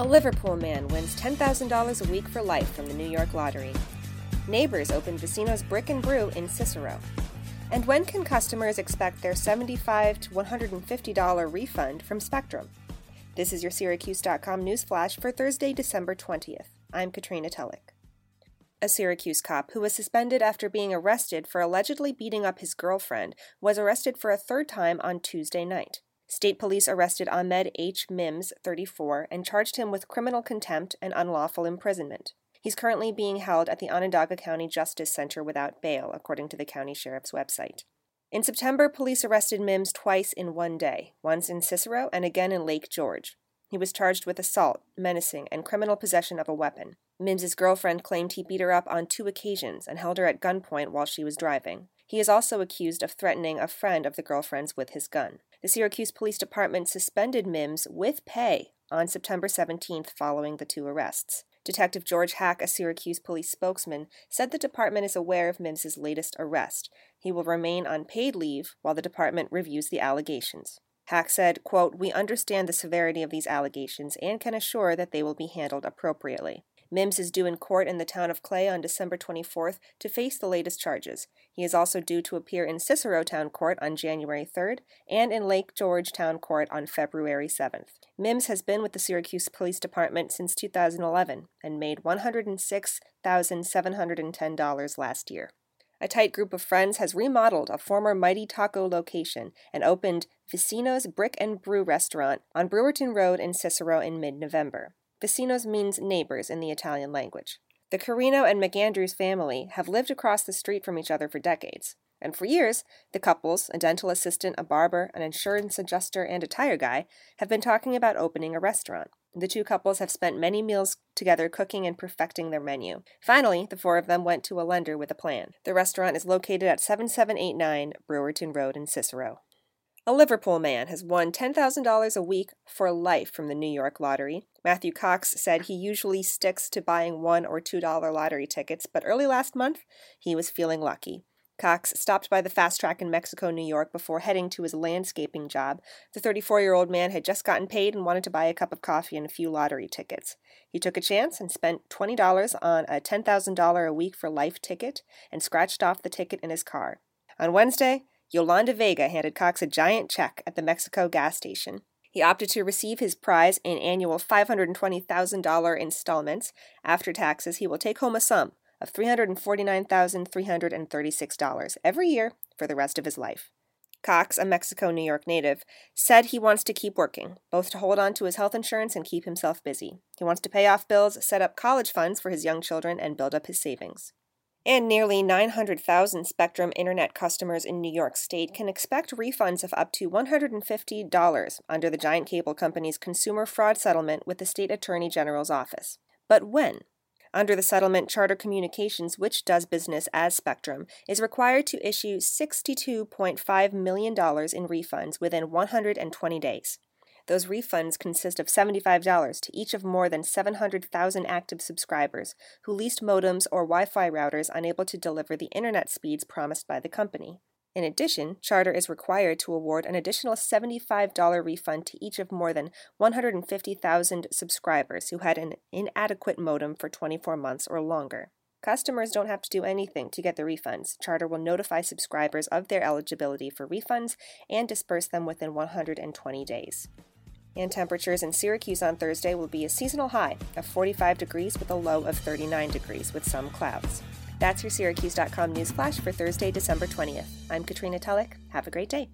A Liverpool man wins $10,000 a week for life from the New York Lottery. Neighbors open Vicino's Brick and Brew in Cicero. And when can customers expect their $75 to $150 refund from Spectrum? This is your Syracuse.com news flash for Thursday, December 20th. I'm Katrina Tulloch. A Syracuse cop who was suspended after being arrested for allegedly beating up his girlfriend was arrested for a third time on Tuesday night. State police arrested Ahmed H. Mims, 34, and charged him with criminal contempt and unlawful imprisonment. He's currently being held at the Onondaga County Justice Center without bail, according to the county sheriff's website. In September, police arrested Mims twice in one day, once in Cicero and again in Lake George. He was charged with assault, menacing, and criminal possession of a weapon. Mims's girlfriend claimed he beat her up on two occasions and held her at gunpoint while she was driving. He is also accused of threatening a friend of the girlfriend's with his gun. The Syracuse Police Department suspended Mims with pay on September 17th following the two arrests. Detective George Hack, a Syracuse police spokesman, said the department is aware of Mims's latest arrest. He will remain on paid leave while the department reviews the allegations. Hack said, quote, We understand the severity of these allegations and can assure that they will be handled appropriately. Mims is due in court in the town of Clay on December 24th to face the latest charges. He is also due to appear in Cicero Town Court on January 3rd and in Lake George Town Court on February 7th. Mims has been with the Syracuse Police Department since 2011 and made $106,710 last year. A tight group of friends has remodeled a former Mighty Taco location and opened Vicino's Brick and Brew restaurant on Brewerton Road in Cicero in mid November. Vicinos means neighbors in the Italian language. The Carino and McAndrews family have lived across the street from each other for decades. And for years, the couples, a dental assistant, a barber, an insurance adjuster, and a tire guy, have been talking about opening a restaurant. The two couples have spent many meals together cooking and perfecting their menu. Finally, the four of them went to a lender with a plan. The restaurant is located at 7789 Brewerton Road in Cicero. A Liverpool man has won $10,000 a week for life from the New York lottery. Matthew Cox said he usually sticks to buying $1 or $2 lottery tickets, but early last month he was feeling lucky. Cox stopped by the FasTrac in Mexico, New York before heading to his landscaping job. The 34 year old man had just gotten paid and wanted to buy a cup of coffee and a few lottery tickets. He took a chance and spent $20 on a $10,000 a week for life ticket and scratched off the ticket in his car. On Wednesday, Yolanda Vega handed Cox a giant check at the Mexico gas station. He opted to receive his prize in annual $520,000 installments. After taxes, he will take home a sum of $349,336 every year for the rest of his life. Cox, a Mexico, New York native, said he wants to keep working, both to hold on to his health insurance and keep himself busy. He wants to pay off bills, set up college funds for his young children, and build up his savings and nearly 900,000 Spectrum Internet customers in New York State can expect refunds of up to $150 under the giant cable company's consumer fraud settlement with the state attorney general's office. But when? Under the settlement, Charter Communications, which does business as Spectrum, is required to issue $62.5 million in refunds within 120 days. Those refunds consist of $75 to each of more than 700,000 active subscribers who leased modems or Wi Fi routers unable to deliver the internet speeds promised by the company. In addition, Charter is required to award an additional $75 refund to each of more than 150,000 subscribers who had an inadequate modem for 24 months or longer. Customers don't have to do anything to get the refunds. Charter will notify subscribers of their eligibility for refunds and disperse them within 120 days and temperatures in Syracuse on Thursday will be a seasonal high of 45 degrees with a low of 39 degrees with some clouds. That's your Syracuse.com news flash for Thursday, December 20th. I'm Katrina Tulloch. Have a great day.